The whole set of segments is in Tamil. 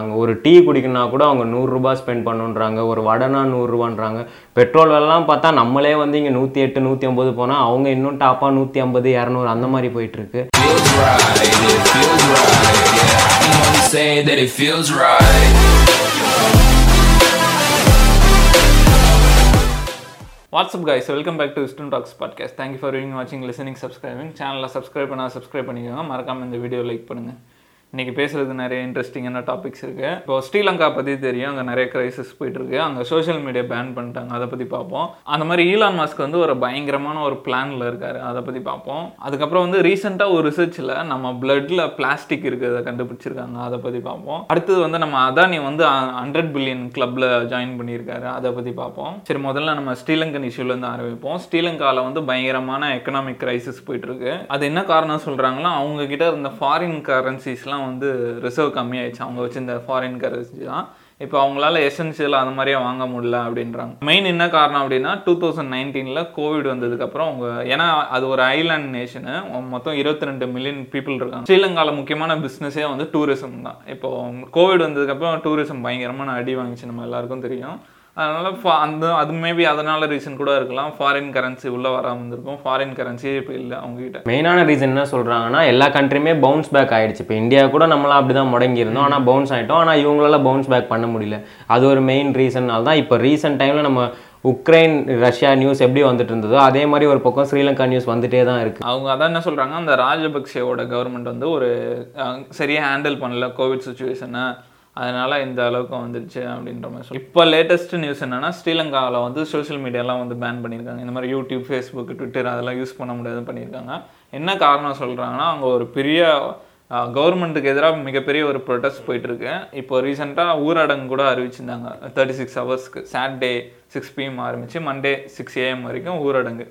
அங்கே ஒரு டீ குடிக்கணும்னா கூட அவங்க நூறுரூபா ஸ்பெண்ட் பண்ணுன்றாங்க. ஒரு வடைனா நூறுரூவான்றாங்க பெட்ரோல் வெலாம் பார்த்தா நம்மளே வந்து இங்கே நூற்றி எட்டு நூற்றி ஐம்பது போனால் அவங்க இன்னும் டாப்பாக நூற்றி ஐம்பது இரநூறு அந்த மாதிரி போயிட்டுருக்கு what's up guys welcome back to ஸ்டூன் talks podcast thank you for viewing வாட்சிங் லிசனிங் சப்ஸ்கிரைபிங் சேனலில் சப்ஸ்கிரைப் பண்ணால் சப்ஸ்கிரைப் பண்ணிக்கோங்க. மறக்காம இந்த வீடியோ லைக் பண்ணுங்கள் இன்றைக்கி பேசுறது நிறைய இன்ட்ரெஸ்டிங்கான டாபிக்ஸ் இருக்குது இப்போ ஸ்ரீலங்கா பற்றி தெரியும் அங்கே நிறைய கிரைசிஸ் போயிட்டு இருக்கு அங்கே சோஷியல் மீடியா பேன் பண்ணிட்டாங்க அதை பற்றி பார்ப்போம். அந்த மாதிரி ஈலான் மாஸ்க் வந்து ஒரு பயங்கரமான ஒரு பிளானில் இருக்காரு அதை பற்றி பார்ப்போம். அதுக்கப்புறம் வந்து ரீசெண்டாக ஒரு ரிசர்ச்சில் நம்ம பிளட்டில் பிளாஸ்டிக் இருக்கிறத கண்டுபிடிச்சிருக்காங்க அதை பற்றி பார்ப்போம். அடுத்தது வந்து நம்ம அதானி வந்து ஹண்ட்ரட் பில்லியன் கிளப்பில் ஜாயின் பண்ணியிருக்காரு அதை பற்றி பார்ப்போம். சரி முதல்ல நம்ம ஸ்ரீலங்கன் இஷ்யூலேருந்து ஆரம்பிப்போம். ஸ்ரீலங்காவில் வந்து பயங்கரமான எக்கனாமிக் கிரைசிஸ் போயிட்டு இருக்கு அது என்ன காரணம் சொல்கிறாங்களோ அவங்க கிட்ட இருந்த ஃபாரின் கரன்சிஸ்லாம் வந்து ரிசர்வ் கம்மியாயிடுச்சு. அவங்க வச்சிருந்த ஃபாரின் கரன்சி தான். இப்போ அவங்களால எசென்ஷியல் அந்த மாதிரியே வாங்க முடியல அப்படின்றாங்க. மெயின் என்ன காரணம் அப்படின்னா டூ தௌசண்ட் நைன்டீனில் கோவிட் வந்ததுக்கப்புறம் அவங்க ஏன்னா அது ஒரு ஐலாண்ட் நேஷனு மொத்தம் இருபத்தி ரெண்டு மில்லியன் பீப்புள் இருக்காங்க. ஸ்ரீலங்காவில் முக்கியமான பிஸ்னஸே வந்து டூரிசம் தான். இப்போ கோவிட் வந்ததுக்கப்புறம் டூரிசம் பயங்கரமான அடி வாங்கிச்சு நம்ம எல்லாருக்கும் தெரியும். அதனால fa- அந்த அது மேபி அதனால ரீசன் கூட இருக்கலாம். ஃபாரின் கரன்சி உள்ள வராமல் இருந்திருக்கும். ஃபாரின் கரன்சியே இப்போ இல்லை அவங்க கிட்ட மெயினான ரீசன் என்ன சொல்கிறாங்கன்னா எல்லா கண்ட்ரியுமே பவுன்ஸ் பேக் ஆயிடுச்சு. இப்போ இந்தியா கூட நம்மளாம் அப்படி தான் முடங்கி இருந்தோம் ஆனால் பவுன்ஸ் ஆகிட்டோம் ஆனால் இவங்களால பவுன்ஸ் பேக் பண்ண முடியல. அது ஒரு மெயின் ரீசன்னால தான் இப்போ ரீசெண்ட் டைமில் நம்ம உக்ரைன் ரஷ்யா நியூஸ் எப்படி வந்துட்டு இருந்ததோ அதே மாதிரி ஒரு பக்கம் ஸ்ரீலங்கா நியூஸ் வந்துட்டே தான் இருக்குது அவங்க அதான் என்ன சொல்கிறாங்க அந்த ராஜபக்சேவோட கவர்மெண்ட் வந்து ஒரு அஹ், சரியா ஹேண்டில் பண்ணல கோவிட் சுச்சுவேஷனை அதனால் இந்த அளவுக்கு வந்துடுச்சு அப்படின்ற மாதிரி சொல்லி இப்போ லேட்டஸ்ட் நியூஸ் என்னென்னா ஸ்ரீலங்காவில் வந்து சோஷியல் மீடியாலாம் வந்து பேன் பண்ணியிருக்காங்க. இந்த மாதிரி யூடியூப் ஃபேஸ்புக் ட்விட்டர் அதெல்லாம் யூஸ் பண்ண முடியாது பண்ணியிருக்காங்க. என்ன காரணம் சொல்கிறாங்கன்னா அவங்க ஒரு பெரிய கவர்மெண்ட்டுக்கு எதிராக மிகப்பெரிய ஒரு ப்ரொடெஸ்ட் போயிட்டுருக்கு. இப்போ ரீசெண்டாக ஊரடங்கு கூட அறிவிச்சிருந்தாங்க. தேர்ட்டி சிக்ஸ் ஹவர்ஸ்க்கு சாட்டர்டே சிக்ஸ் பிஎம் ஆரம்பித்து மண்டே சிக்ஸ் ஏஎம் வரைக்கும் ஊரடங்கு.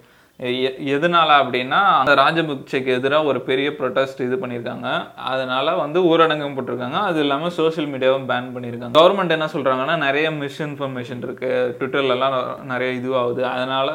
எதனால அப்படின்னா அந்த ராஜபக்சேக்கு எதிராக ஒரு பெரிய ப்ரொடெஸ்ட் இது பண்ணியிருக்காங்க. அதனால வந்து ஊரடங்கும் போட்டிருக்காங்க. அது இல்லாமல் சோஷியல் மீடியாவும் பேன் பண்ணியிருக்காங்க. கவர்மெண்ட் என்ன சொல்கிறாங்கன்னா நிறைய மிஸ்இன்ஃபர்மேஷன் இருக்குது ட்விட்டர்லலாம் நிறைய இதுவாகுது. அதனால்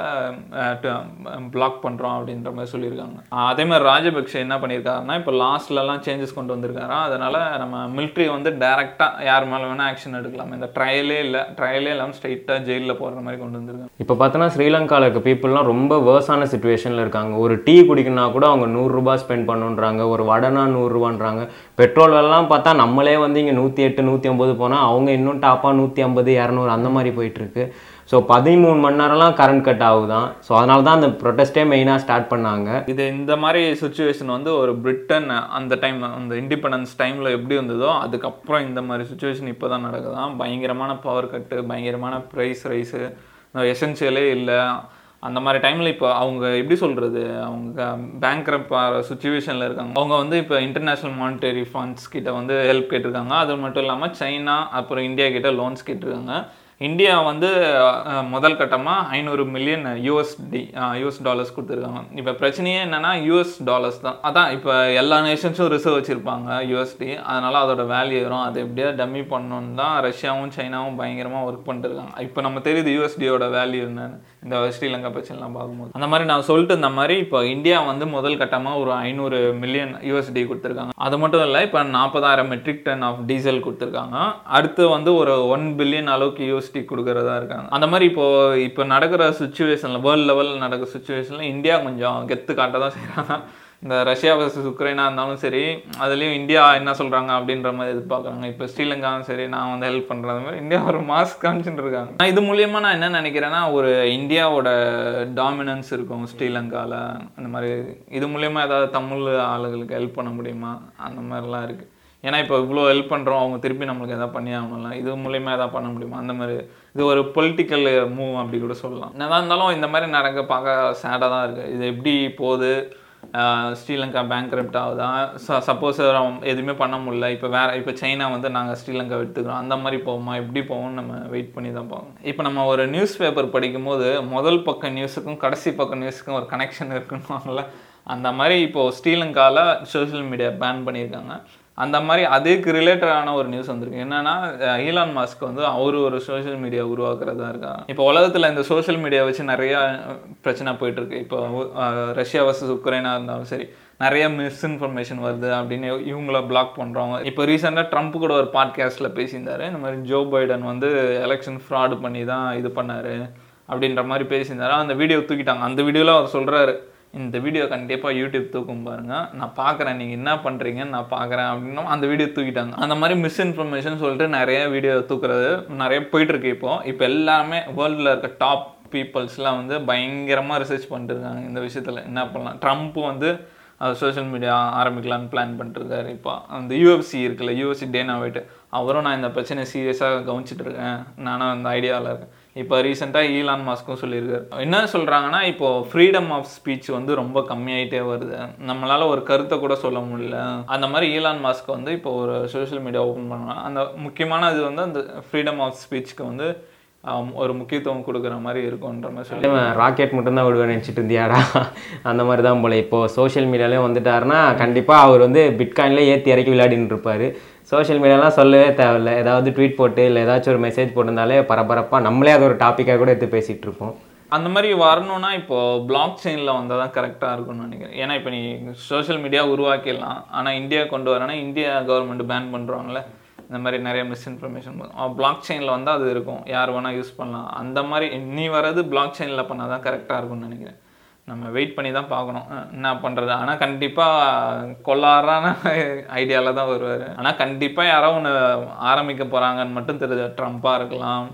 பிளாக் பண்ணுறோம் அப்படின்ற மாதிரி சொல்லியிருக்காங்க. அதே மாதிரி ராஜபக்சே என்ன பண்ணியிருக்காருன்னா இப்போ லாஸ்ட்லலாம் சேஞ்சஸ் கொண்டு வந்திருக்காராம் அதனால் நம்ம மிலிட்ரி வந்து டேரெக்டாக யார் மேலே வேணால் ஆக்ஷன் எடுக்கலாம். இந்த ட்ரையலே இல்லை ட்ரையலே இல்லாமல் ஸ்ட்ரைட்டாக ஜெயிலில் போடுற மாதிரி கொண்டு வந்திருக்காங்க. இப்போ பார்த்தோன்னா ஸ்ரீலங்காவில் இருக்க பீப்புளெலாம் ரொம்ப வேர்ஸான சுச்சுவேஷனில் இருக்காங்க. ஒரு டீ குடிக்கணும்னா கூட அவங்க நூறுரூபா ஸ்பெண்ட் பண்ணுன்றாங்க. ஒரு வடைனா நூறுரூவான்றாங்க பெட்ரோல் வெலாம் பார்த்தா நம்மளே வந்து இங்கே நூற்றி எட்டு நூற்றி ஐம்பது போனால் அவங்க இன்னும் டாப்பாக நூற்றி ஐம்பது இரநூறு அந்த மாதிரி போயிட்டுருக்கு. ஸோ பதிமூணு மணி நேரம்லாம் கரண்ட் கட் ஆகுதான். ஸோ அதனால தான் அந்த ப்ரொட்டஸ்ட்டே மெயினாக ஸ்டார்ட் பண்ணாங்க. இது இந்த மாதிரி சுச்சுவேஷன் வந்து ஒரு பிரிட்டன் அந்த டைம் அந்த இண்டிபெண்டன்ஸ் டைமில் எப்படி இருந்ததோ அதுக்கப்புறம் இந்த மாதிரி சுச்சுவேஷன் இப்போ தான் நடக்குதான். பயங்கரமான பவர் கட்டு பயங்கரமான ப்ரைஸ் ரைஸு எசென்ஷியலே இல்லை. அந்த மாதிரி டைமில் இப்போ அவங்க எப்படி சொல்கிறது அவங்க பேங்க்ரப் சுச்சுவேஷனில் இருக்காங்க. அவங்க வந்து இப்போ இன்டர்நேஷ்னல் மானிட்டரி ஃபண்ட்ஸ் கிட்ட வந்து ஹெல்ப் கேட்டிருக்காங்க. அது மட்டும் இல்லாமல் சைனா அப்புறம் இந்தியா கிட்ட லோன்ஸ் கேட்டிருக்காங்க. இந்தியா வந்து முதல் கட்டமாக ஐநூறு மில்லியன் யூஎஸ்டி யூஎஸ் டாலர்ஸ் கொடுத்துருக்காங்க. இப்போ பிரச்சனையே என்னென்னா யூஎஸ் டாலர்ஸ் தான். அதான் இப்போ எல்லா நேஷன்ஸும் ரிசர்வ் வச்சுருப்பாங்க யூஎஸ்டி அதனால் அதோட வேல்யூ வரும் அதை எப்படியா டம்மி பண்ணணும்னு தான் ரஷ்யாவும் சைனாவும் பயங்கரமாக ஒர்க் பண்ணிருக்காங்க இப்போ நம்ம தெரியுது யூஎஸ்டியோட வேல்யூ என்னன்னு. இந்த ஸ்ரீலங்கா பிரச்சனைலாம் பார்க்கும்போது. அந்த மாதிரி நான் சொல்லிட்டு இந்த மாதிரி இப்போ இந்தியா வந்து முதல் கட்டமாக ஒரு ஐநூறு மில்லியன் யூஎஸ்டி கொடுத்துருக்காங்க. அது மட்டும் இல்லை இப்போ நாற்பதாயிரம் மெட்ரிக் டன் ஆஃப் டீசல் கொடுத்துருக்காங்க. அடுத்து வந்து ஒரு ஒன் பில்லியன் அளவுக்கு யூஎஸ்டி கொடுக்கறதா இருக்காங்க. அந்த மாதிரி இப்போ இப்போ நடக்கிற சுச்சுவேஷனில் வேர்ல்டு லெவலில் நடக்கிற சுச்சுவேஷனில் இந்தியா கொஞ்சம் கெத்து காட்ட தான் செய்கிறாங்க இந்த ரஷ்யா வர்சஸ் உக்ரைனா இருந்தாலும் சரி அதுலேயும் இந்தியா என்ன சொல்கிறாங்க அப்படின்ற மாதிரி எதிர்பார்க்குறாங்க. இப்போ ஸ்ரீலங்காவும் சரி நான் வந்து ஹெல்ப் பண்ணுறது மாதிரி இந்தியா ஒரு மாஸ்க் காமிச்சுட்டு இருக்காங்க. நான் இது மூலியமாக நான் என்ன நினைக்கிறேன்னா ஒரு இந்தியாவோட டாமினன்ஸ் இருக்கும் ஸ்ரீலங்காவில் அந்த மாதிரி இது மூலியமாக ஏதாவது தமிழ் ஆளுகளுக்கு ஹெல்ப் பண்ண முடியுமா? அந்த மாதிரிலாம் இருக்குது ஏன்னா இப்போ இவ்வளோ ஹெல்ப் பண்ணுறோம் அவங்க திருப்பி நம்மளுக்கு எதாவது பண்ணி ஆகணும்ல. இது மூலயமா எதாவது பண்ண முடியுமா? அந்த மாதிரி. இது ஒரு பொலிட்டிக்கல் மூவ் அப்படி கூட சொல்லலாம். என்னதான் இருந்தாலும் இந்த மாதிரி நடக்க பார்க்க சேடாக தான் இருக்குது இது எப்படி போகுது? ஸ்ரீலங்கா பேங்க் ஆகுதா? சப்போஸ் எதுவுமே பண்ண முடியல. இப்போ வேறு இப்போ சைனா வந்து நாங்கள் ஸ்ரீலங்கா எடுத்துக்கிறோம் அந்த மாதிரி போவோமா எப்படி போவோம்னு நம்ம வெயிட் பண்ணி தான் போவோம் இப்போ நம்ம ஒரு நியூஸ் பேப்பர் படிக்கும்போது முதல் பக்க நியூஸுக்கும் கடைசி பக்க நியூஸுக்கும் ஒரு கனெக்ஷன் இருக்குன்னு அந்த மாதிரி இப்போது ஸ்ரீலங்காவில் சோஷியல் மீடியா பேன் பண்ணியிருக்காங்க. அந்த மாதிரி அதுக்கு ரிலேட்டடான ஒரு நியூஸ் வந்திருக்கு. என்னன்னா ஈலான் மாஸ்க் வந்து அவர் ஒரு சோஷியல் மீடியா உருவாக்குறதா இருக்கா இப்போ உலகத்தில் இந்த சோஷியல் மீடியா வச்சு நிறைய பிரச்சனை போயிட்டு இருக்கு இப்போ ரஷ்யா வர்சஸ் உக்ரைனா இருந்தாலும் சரி நிறைய மிஸ்இன்ஃபர்மேஷன் வருது அப்படின்னு இவங்கள பிளாக் பண்ணுறவங்க இப்போ ரீசெண்டாக ட்ரம்ப் கூட ஒரு பாட்காஸ்ட்டில் பேசியிருந்தாரு. இந்த மாதிரி ஜோ பைடன் வந்து எலெக்ஷன் ஃப்ராடு பண்ணி தான் இது பண்ணார் அப்படின்ற மாதிரி பேசியிருந்தாரு. அந்த வீடியோ தூக்கிட்டாங்க. அந்த வீடியோவில் அவர் சொல்கிறாரு இந்த வீடியோ கண்டிப்பாக யூடியூப் தூக்கும் பாருங்க. நான் பார்க்குறேன் நீங்கள் என்ன பண்ணுறீங்கன்னு நான் பார்க்குறேன் அப்படின்னா அந்த வீடியோ தூக்கிட்டாங்க. அந்த மாதிரி மிஸ்இன்ஃபர்மேஷன் சொல்லிட்டு நிறைய வீடியோ தூக்குறது நிறைய போயிட்டுருக்கு இப்போது இப்போ எல்லாமே வேர்ல்டில் இருக்க டாப் பீப்புள்ஸ்லாம் வந்து பயங்கரமாக ரிசர்ச் பண்ணிட்டுருக்காங்க இந்த விஷயத்தில். என்ன பண்ணலாம்? ட்ரம்ப் வந்து சோஷியல் மீடியா ஆரம்பிக்கலான்னு பிளான் பண்ணிட்டுருக்காரு இப்போ. அந்த யூஎஃப்சி இருக்குல்ல யூஎஃப்சி டேனா வைட்டு அவரும் நான் இந்த பிரச்சனையை சீரியஸாக கவனிச்சிட்டு இருக்கேன். நானும் அந்த ஐடியாவில் இருக்கேன். இப்போ ரீசெண்டாக ஈலான் மாஸ்க்கும் சொல்லியிருக்காரு. என்ன சொல்கிறாங்கன்னா இப்போ ஃப்ரீடம் ஆஃப் ஸ்பீச் வந்து ரொம்ப கம்மியாயிட்டே வருது. நம்மளால் ஒரு கருத்தை கூட சொல்ல முடியல. அந்த மாதிரி ஈலான் மாஸ்க் வந்து இப்போ ஒரு சோஷியல் மீடியா ஓப்பன் பண்ணலாம் அந்த முக்கியமான இது வந்து அந்த ஃப்ரீடம் ஆஃப் ஸ்பீச்சுக்கு வந்து ஒரு முக்கியத்துவம் கொடுக்குற மாதிரி இருக்கும்ன்ற மாதிரி சொல்லி ராக்கெட் மட்டும்தான் விடுவேன் நினச்சிட்டு இருந்தியாடா? அந்த மாதிரி தான் போல. இப்போ சோஷியல் மீடியாலே வந்துட்டாருன்னா கண்டிப்பாக அவர் வந்து பிட்காயின்லேயே ஏற்றி இறக்கி விளையாடின்னு இருப்பார். சோஷியல் மீடியாலாம் சொல்லவே தேவையில்ல. ஏதாவது ட்வீட் போட்டு இல்லை ஏதாச்சும் ஒரு மெசேஜ் போட்டிருந்தாலே பரபரப்பாக நம்மளே அது ஒரு டாப்பிக்காக கூட எடுத்து பேசிகிட்டு இருப்போம். அந்த மாதிரி வரணும்னா இப்போது பிளாக் செயினில் வந்தால் தான் கரெக்டாக இருக்கும்னு நினைக்கிறேன். ஏன்னா இப்போ நீ சோஷியல் மீடியா உருவாக்கிடலாம். ஆனால் இந்தியா கொண்டு வரேன்னா இந்தியா கவர்மெண்ட் பேன் பண்ணுறாங்களே இந்த மாதிரி நிறைய மிஸ்இன்ஃபர்மேஷன் பிளாக் செயினில் வந்தால் அது இருக்கும். யார் வேணால் யூஸ் பண்ணலாம். அந்த மாதிரி நீ வர்றது பிளாக் செயினில் பண்ணால் தான் கரெக்டாக இருக்கும்னு நினைக்கிறேன். நம்ம வெயிட் பண்ணி தான் பார்க்கணும் என்ன பண்ணுறது ஆனால் கண்டிப்பாக கொள்ளாரான ஐடியாவில் தான் வருவார். ஆனால் கண்டிப்பாக யாரோ ஒன்று ஆரம்பிக்க போகிறாங்கன்னு மட்டும் தெரியுது. ட்ரம்ப்பாக இருக்கலாம்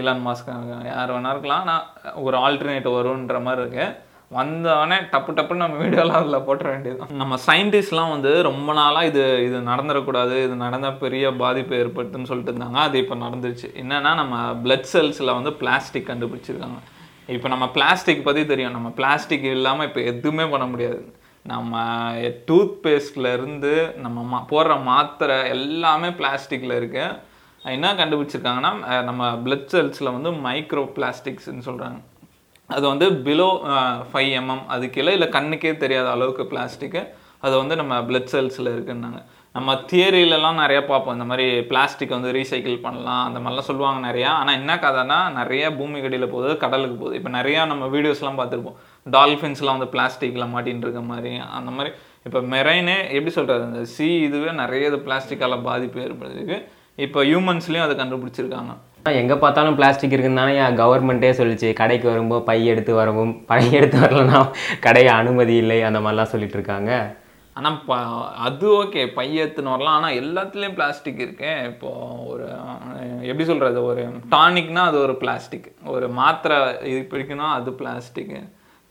ஈலான் மாஸ்க் யார் வேணா இருக்கலாம். ஆனால் ஒரு ஆல்டர்னேட் வரும்ன்ற மாதிரி இருக்குது வந்தவொடனே டப்பு டப்புன்னு நம்ம வீடியோலாம் அதில் போட்டுற வேண்டியது நம்ம சயின்டிஸ்ட்லாம் வந்து ரொம்ப நாளாக இது இது நடந்துடக்கூடாது இது நடந்தால் பெரிய பாதிப்பு ஏற்படுத்துன்னு சொல்லிட்டு இருந்தாங்க. அது இப்போ நடந்துருச்சு. என்னென்னா நம்ம பிளட் செல்ஸில் வந்து பிளாஸ்டிக் கண்டுபிடிச்சிருக்காங்க. இப்போ நம்ம பிளாஸ்டிக் பற்றி தெரியும். நம்ம பிளாஸ்டிக் இல்லாமல் இப்போ எதுவுமே பண்ண முடியாது. நம்ம டூத் பேஸ்ட்லேருந்து நம்ம மா போடுற மாத்திரை எல்லாமே பிளாஸ்டிக்கில் இருக்குது என்ன கண்டுபிடிச்சிருக்காங்கன்னா நம்ம பிளட் செல்ஸில் வந்து மைக்ரோ பிளாஸ்டிக்ஸ்ன்னு சொல்கிறாங்க அது வந்து பிலோ ஃபைவ் எம்எம் அது கீழே இல்லை கண்ணுக்கே தெரியாத அளவுக்கு பிளாஸ்டிக்கு அது வந்து நம்ம பிளட் செல்ஸில் இருக்குன்னாங்க. நம்ம தியரியிலலாம் நிறைய பார்ப்போம். இந்த மாதிரி பிளாஸ்டிக் வந்து ரீசைக்கிள் பண்ணலாம் அந்த மாதிரிலாம் சொல்லுவாங்க நிறையா. ஆனால் என்ன கதைன்னா நிறைய பூமி கடியில் போகுது கடலுக்கு போகுது. இப்போ நிறையா நம்ம வீடியோஸ்லாம் பார்த்துருப்போம். டால்ஃபின்ஸ்லாம் வந்து பிளாஸ்டிக்கில் மாட்டின்னு இருக்க மாதிரி அந்த மாதிரி. இப்போ மெரைனே எப்படி சொல்கிறது இந்த சி இதுவே நிறைய இது பிளாஸ்டிக்கால் பாதிப்பு ஏற்படுறதுக்கு இப்போ ஹியூமன்ஸ்லேயும் அதை கண்டுபிடிச்சிருக்காங்க. எங்கே பார்த்தாலும் பிளாஸ்டிக் இருக்குன்னு தானே என் கவர்மெண்ட்டே சொல்லிச்சு. கடைக்கு வரும்போது பை எடுத்து வரவும் பை எடுத்து வரலன்னா கடையை அனுமதி இல்லை அந்த மாதிரிலாம் சொல்லிட்டு இருக்காங்க. ஆனால் ப அது ஓகே பை வரலாம். ஆனால் எல்லாத்துலேயும் பிளாஸ்டிக் இருக்கு. இப்போது ஒரு எப்படி சொல்கிறது ஒரு டானிக்னா அது ஒரு பிளாஸ்டிக் ஒரு மாத்திரை இது பிடிக்கணும் அது plastic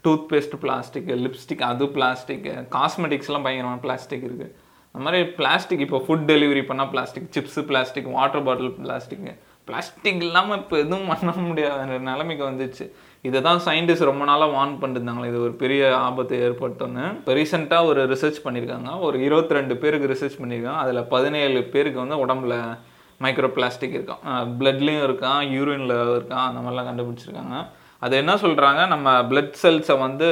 toothpaste plastic lipstick அது பிளாஸ்டிக்கு காஸ்மெட்டிக்ஸ்லாம் பயங்கரமான பிளாஸ்டிக் இருக்குது அந்த மாதிரி பிளாஸ்டிக் இப்போ ஃபுட் டெலிவரி பண்ணால் plastic chips plastic water bottle plastic plastic இல்லாமல் இப்போ எதுவும் பண்ண முடியாத நிலைமைக்கு வந்துச்சு. இதை தான் சயின்டிஸ்ட் ரொம்ப நாளாக வார்ன் பண்ணிருந்தாங்களே இது ஒரு பெரிய ஆபத்து ஏற்பட்டோன்னு இப்போ ரீசெண்டாக ஒரு ரிசர்ச் பண்ணியிருக்காங்க ஒரு இருபத்தி ரெண்டு பேருக்கு ரிசர்ச் பண்ணியிருக்காங்க அதில் பதினேழு பேருக்கு வந்து உடம்புல மைக்ரோ பிளாஸ்டிக் இருக்கான் பிளட்லேயும் இருக்கான் யூரின்ல இருக்கான் அந்த மாதிரிலாம் கண்டுபிடிச்சிருக்காங்க. அது என்ன சொல்கிறாங்க நம்ம பிளட் செல்ஸை வந்து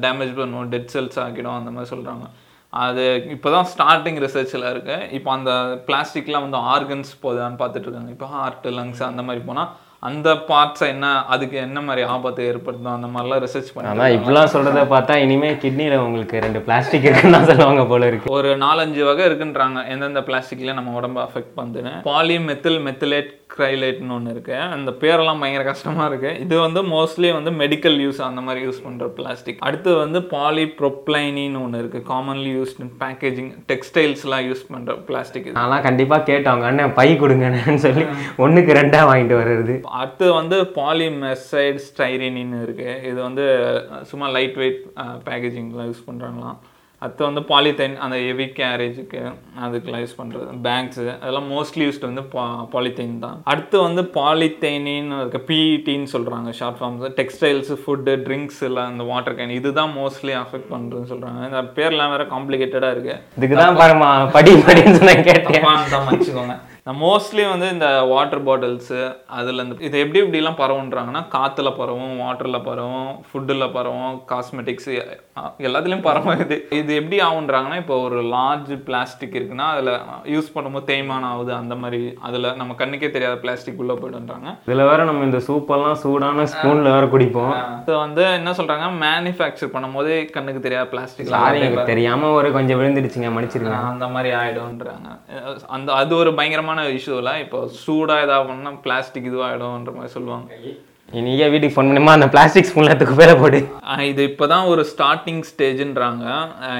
டேமேஜ் பண்ணுவோம் டெட் செல்ஸ் ஆக்கிடும் அந்த மாதிரி சொல்கிறாங்க அது இப்போ தான் ஸ்டார்டிங் ரிசர்ச்சில் இருக்குது இப்போ அந்த பிளாஸ்டிக்லாம் வந்து ஆர்கன்ஸ் போதான்னு பார்த்துட்ருக்காங்க இப்போ ஹார்ட் லங்ஸ் அந்த மாதிரி போனால் அந்த பார்ட்ஸை என்ன அதுக்கு என்ன மாதிரி ஆபத்தை ஏற்படுத்தும் அந்த மாதிரிலாம் ரிசர்ச் பண்ணி ஆனால் இப்படிலாம் சொல்கிறத பார்த்தா இனிமேல் கிட்னியில் உங்களுக்கு ரெண்டு பிளாஸ்டிக் இருக்குன்னு தான் சொல்லுவாங்க போல இருக்கு. ஒரு நாலஞ்சு வகை இருக்குன்றாங்க. எந்தெந்த பிளாஸ்டிக்ல நம்ம உடம்ப அஃபெக்ட் பண்ணுதுன்னு. பாலி மெத்தில் மெத்திலேட் கிரைலேட்னு ஒன்று இருக்கு. அந்த பேரெல்லாம் பயங்கர கஷ்டமா இருக்கு. இது வந்து மோஸ்ட்லி வந்து மெடிக்கல் யூஸ் அந்த மாதிரி யூஸ் பண்ற பிளாஸ்டிக் அடுத்து வந்து பாலி ப்ரொப்ளைனின்னு ஒன்று இருக்கு காமன்லி யூஸ்ட் பேக்கேஜிங் டெக்ஸ்டைல்ஸ்லாம் யூஸ் பண்ற பிளாஸ்டிக் இது. நான்லாம் கண்டிப்பாக கேட்டவங்க அண்ணன் பை கொடுங்கண்ணேன்னு சொல்லி ஒன்றுக்கு ரெண்டாக வாங்கிட்டு வர்றது. அடுத்து வந்து பாலிமெசைட் ஸ்டைரினின்னு இருக்கு. இது வந்து சும்மா லைட் வெயிட் பேக்கேஜிங்லாம் யூஸ் பண்ணுறாங்களாம் அடுத்து வந்து பாலித்தைன் அந்த ஹெவி கேரேஜுக்கு அதுக்கெல்லாம் யூஸ் பண்ணுறது பேக்ஸு அதெல்லாம் மோஸ்ட்லி யூஸ்டு வந்து பா பாலித்தைன் தான். அடுத்து வந்து பாலித்தைனின்னு இருக்க. பிஇடின்னு சொல்கிறாங்க short forms textiles food drinks எல்லாம் இந்த வாட்டர் கேன் இதுதான் மோஸ்ட்லி அஃபெக்ட் பண்ணுறதுன்னு சொல்கிறாங்க இந்த பேர்லாம் வேற காம்ப்ளிகேட்டடாக இருக்குது இதுக்கு தான் பாருமா படி படின்னு சொன்ன கேட்டேன். தப்பான்னு வச்சுக்கோங்க மோஸ்ட்லி வந்து இந்த வாட்டர் பாட்டில்ஸு அதில் இந்த இது எப்படி எப்படிலாம் பரவுன்றாங்கன்னா காற்றுல பரவும் வாட்டரில் பரவும் ஃபுட்டில் பரவும் காஸ்மெட்டிக்ஸ் எல்லாத்துலேயும் பரவும். இது இது எப்படி ஆகுன்றாங்கன்னா இப்போ ஒரு லார்ஜ் பிளாஸ்டிக் இருக்குன்னா அதில் யூஸ் பண்ணும்போது தேய்மானம் ஆகுது அந்த மாதிரி. அதில் நம்ம கண்ணுக்கே தெரியாத பிளாஸ்டிக் உள்ளே போய்டுன்றாங்க இதுல வேற நம்ம இந்த சூப்பெல்லாம் சூடான ஸ்பூன்ல வேற குடிப்போம். இது வந்து என்ன சொல்கிறாங்க மேனுஃபேக்சர் பண்ணும்போதே கண்ணுக்கு தெரியாத பிளாஸ்டிக் சாரி எனக்கு தெரியாம ஒரு கொஞ்சம் விழுந்துடுச்சுங்க மன்னிச்சிருங்க அந்த மாதிரி ஆயிடும்ன்றாங்க. அஹ் அந்த அது ஒரு பயங்கரமான இஷ்யூல இப்போ சூடா ஏதாவது பண்ணா பிளாஸ்டிக் இதுவாயிடும்ன்ற மாதிரி சொல்லுவாங்க. நீங்க வீட்டுக்கு ஃபோன் பண்ணுமா அந்த பிளாஸ்டிக் ஸ்பூன்ல எடுத்து பேர போடு. இது இப்போதான் ஒரு ஸ்டார்டிங் ஸ்டேஜ்ன்றாங்க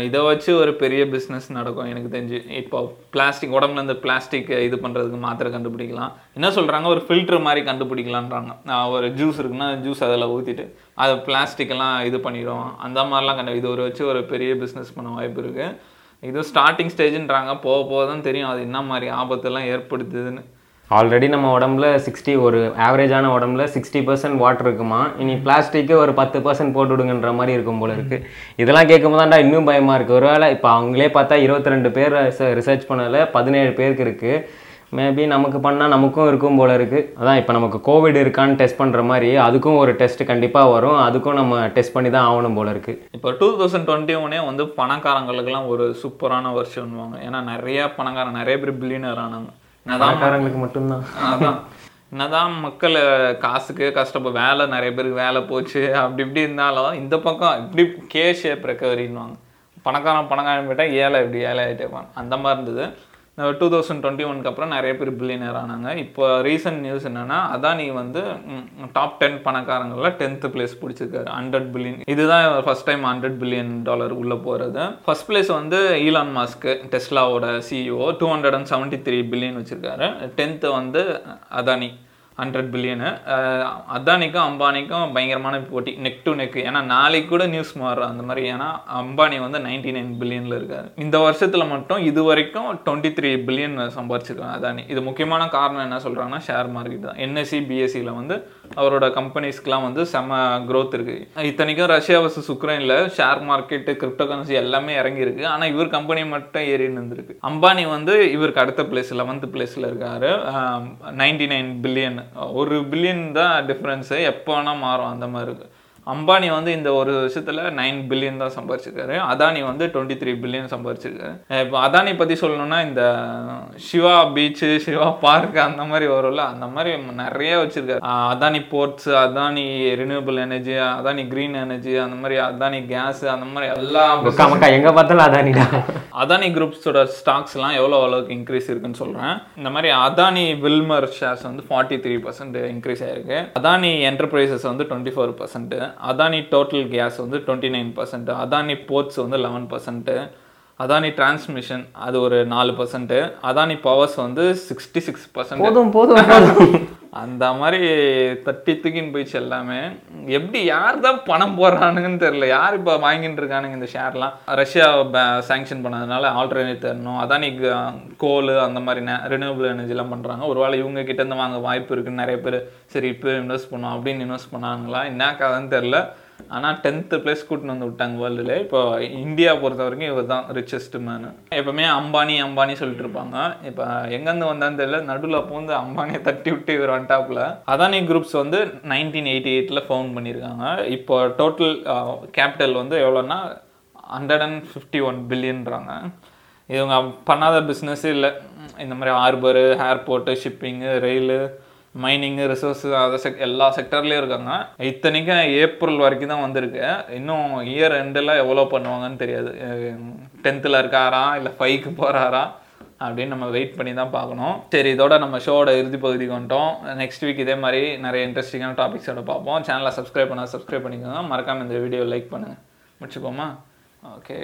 இதை வச்சு ஒரு பெரிய பிஸ்னஸ் நடக்கும் எனக்கு தெரிஞ்சு. இப்போ பிளாஸ்டிக் உடம்புல இருந்து பிளாஸ்டிக் இது பண்ணுறதுக்கு மாத்திரை கண்டுபிடிக்கலாம். என்ன சொல்கிறாங்க ஒரு ஃபில்டர் மாதிரி கண்டுபிடிக்கலான்றாங்க. ஒரு ஜூஸ் இருக்குன்னா ஜூஸ் அதில் ஊற்றிட்டு அது எல்லாம் இது பண்ணிடும். அந்த மாதிரிலாம் கண்டு இது ஒரு வச்சு ஒரு பெரிய பிஸ்னஸ் பண்ண வாய்ப்பு இருக்குது இது ஸ்டார்டிங் ஸ்டேஜ்ன்றாங்க போக போக தான் தெரியும். அது என்ன மாதிரி ஆபத்தெல்லாம் ஏற்படுத்துதுன்னு. ஆல்ரெடி நம்ம உடம்புல சிக்ஸ்டி ஒரு ஆவரேஜான உடம்புல சிக்ஸ்டி பர்சன்ட் வாட்டர் இருக்குமா? இனி பிளாஸ்டிக்கு ஒரு பத்து பர்சன்ட் போட்டு விடுங்கன்ற மாதிரி இருக்கும் போல இருக்கு. இதெல்லாம் கேட்கும் தான்டா இன்னும் பயமாக இருக்குது ஒருவேளை இப்போ அவங்களே பார்த்தா இருபத்தி ரெண்டு பேர் ரிசர்ச் பண்ணதில் பதினேழு பேருக்கு இருக்குது மேபி நமக்கு பண்ணால் நமக்கும் இருக்கும் போல இருக்கு. அதான் இப்போ நமக்கு கோவிட் இருக்கான்னு டெஸ்ட் பண்ணுற மாதிரி அதுக்கும் ஒரு டெஸ்ட் கண்டிப்பாக வரும். அதுக்கும் நம்ம டெஸ்ட் பண்ணி தான் ஆகணும் போல இருக்கு. இப்போ டூ தௌசண்ட் டுவெண்ட்டி ஒன்னே வந்து பணக்காரங்களுக்குலாம் ஒரு சூப்பரான வருஷம்னுவாங்க. ஏன்னா நிறைய பணக்காரங்க நிறைய பேர் பில்லியனர் ஆனாங்க பணக்காரங்களுக்கு மட்டும்தான். அதான். என்னதான் மக்கள் காசுக்கு கஷ்டப்ப வேலை நிறைய பேருக்கு வேலை போச்சு. அப்படி இப்படி இருந்தாலும் இந்த பக்கம் இப்படி கே ஷேப் ரெக்கவரின்னுவாங்க பணக்காரன் பணக்காரன் போயிட்டா ஏழை இப்படி ஏழை ஆகிட்டே அந்த மாதிரி இருந்தது. டூ தௌசண்ட் டுவெண்ட்டி ஒனுக்கு அப்புறம் நிறைய பேர் பில்லியனர் ஆனாங்க. இப்போ ரீசன்ட் நியூஸ் என்னென்னா அதானி வந்து டாப் டென் பணக்காரங்களில் டென்த்து பிளேஸ் பிடிச்சிருக்காரு. ஹண்ட்ரட் பில்லியன் இதுதான் first time hundred billion dollar உள்ளே போகிறது ஃபர்ஸ்ட் பிளேஸ் வந்து Elon Musk டெஸ்லாவோட CEO two hundred and seventy three billion வச்சுருக்காரு. டென்த்து வந்து அதானி. ஹண்ட்ரட் பில்லியனு அதானிக்கும் அம்பானிக்கும் பயங்கரமான போட்டி நெக் டு நெக் ஏன்னா நாளைக்கு கூட நியூஸ் மாறும் அந்த மாதிரி. ஏன்னா அம்பானி வந்து நைன்டி நைன் பில்லியனில் இருக்காரு. இந்த வருஷத்தில் மட்டும் இது வரைக்கும் டுவெண்ட்டி த்ரீ பில்லியன் சம்பாரிச்சிருக்காங்க அதானி. இது முக்கியமான காரணம் என்ன சொல்கிறாங்கன்னா ஷேர் மார்க்கெட் தான். என்எஸ்சி பிஎஸ்சியில் வந்து அவரோட கம்பெனிஸ்க்குலாம் வந்து செம க்ரோத் இருக்குது இத்தனைக்கும் ரஷ்யா வர்சஸ் உக்ரைனில் ஷேர் மார்க்கெட்டு கிரிப்டோ கரன்சி எல்லாமே இறங்கியிருக்கு. ஆனால் இவர் கம்பெனி மட்டும் ஏறி இருந்திருக்கு அம்பானி வந்து இவருக்கு அடுத்த பிளேஸ் லெவன்த் பிளேஸில் இருக்காரு. நைன்டி நைன் பில்லியன் ஒரு பில்லியன் தான் டிஃப்ரென்ஸு எப்போ வேணால் மாறும். அந்த மாதிரி இருக்கு. அம்பானி வந்து இந்த ஒரு வருஷத்துல நைன் பில்லியன் தான் சம்பாரிச்சிருக்காரு. அதானி வந்து டுவெண்ட்டி த்ரீ பில்லியன் சம்பாரிச்சிருக்காரு இப்போ அதானி பத்தி சொல்லணும்னா இந்த சிவா பீச்சு சிவா பார்க் அந்த மாதிரி வரும்ல அந்த மாதிரி நிறைய வச்சிருக்காரு. Adani ports Adani renewable energy Adani green energy அந்த மாதிரி அதானி கேஸ் அந்த மாதிரி எல்லா மக்கா மக்கா எங்க பார்த்தாலும் அதானிடா அதானி குரூப்ஸோட ஸ்டாக்ஸ்லாம் எவ்வளோ அளவுக்கு இன்க்ரீஸ் இருக்குன்னு சொல்கிறேன் இந்த மாதிரி அதானி வில்மர் ஷேர்ஸ் வந்து ஃபார்ட்டி த்ரீ பர்சன்ட் இன்க்ரீஸ் ஆயிருக்கு. அதானி என்டர்பிரைசஸ் வந்து twenty four percent Adani total gas வந்து twenty nine percent Adani ports வந்து லெவன் பர்சன்ட்டு அதானி டிரான்ஸ்மிஷன் அது ஒரு நாலு பர்சன்ட் அதானி பவர்ஸ் வந்து சிக்ஸ்டி சிக்ஸ் பர்சன்ட் போதும் போதும். அந்த மாதிரி தட்டி தூக்கின்னு போயிடுச்சு எல்லாமே. எப்படி யார் தான் பணம் போடுறானுங்கன்னு தெரியல. யார் இப்போ வாங்கிட்டு இருக்கானுங்க இந்த ஷேர்லாம் ரஷ்யா சாங்ஷன் பண்ணதுனால ஆல்டர்னேட் தரணும். அதானி கோல் அந்த மாதிரி ரினியூவபிள் எனர்ஜிலாம் பண்ணுறாங்க ஒருவேளை இவங்க கிட்ட இருந்து வாங்க வாய்ப்பு இருக்குன்னு நிறைய பேர் சரி இப்போ இன்வெஸ்ட் பண்ணோம் அப்படின்னு இன்வெஸ்ட் பண்ணாங்களா? என்ன கதைன்னு தெரில ஆனால் டென்த்து பிளேஸ் கூட்டின்னு வந்து விட்டாங்க வேர்ல்டில் இப்போ இந்தியா பொறுத்த வரைக்கும் இவர் தான் ரிச்சஸ்ட் மேனு எப்போவுமே அம்பானி அம்பானி சொல்லிட்டு இருப்பாங்க. இப்போ எங்கேருந்து வந்தான்னு தெரியல. நடுவில் பூந்து அம்பானியை தட்டி விட்டு இவர் வந்துட்டாப்புல அதானி குரூப்ஸ் வந்து நைன்டீன் எயிட்டி எயிட்டில் ஃபவுண்ட் பண்ணியிருக்காங்க. இப்போ டோட்டல் கேபிட்டல் வந்து எவ்வளோன்னா ஹண்ட்ரட் அண்ட் ஃபிஃப்டி ஒன் பில்லியன்றாங்க இவங்க பண்ணாத பிஸ்னஸே இல்லை. இந்த மாதிரி harbour airport shipping rail mining resource அதை செக் எல்லா செக்டர்லேயும் இருக்காங்க. இத்தனைக்கும் ஏப்ரல் வரைக்கும் தான் வந்திருக்கு. இன்னும் இயர் எண்டில் எவ்வளோ பண்ணுவாங்கன்னு தெரியாது. டென்த்தில் இருக்காரா இல்லை ஃபைவ்க்கு போகிறாரா அப்படின்னு நம்ம வெயிட் பண்ணி தான் பார்க்கணும். சரி இதோட நம்ம ஷோட இறுதி பகுதிக்கு வந்துட்டோம். நெக்ஸ்ட் வீக் இதே மாதிரி நிறைய இன்ட்ரெஸ்டிங்கான டாபிக்ஸோட பார்ப்போம். சேனலை சப்ஸ்கிரைப் பண்ணால் சப்ஸ்கிரைப் பண்ணிக்கோங்க. மறக்காமல் இந்த வீடியோ லைக் பண்ணுங்கள் முடிச்சுக்கோமா ஓகே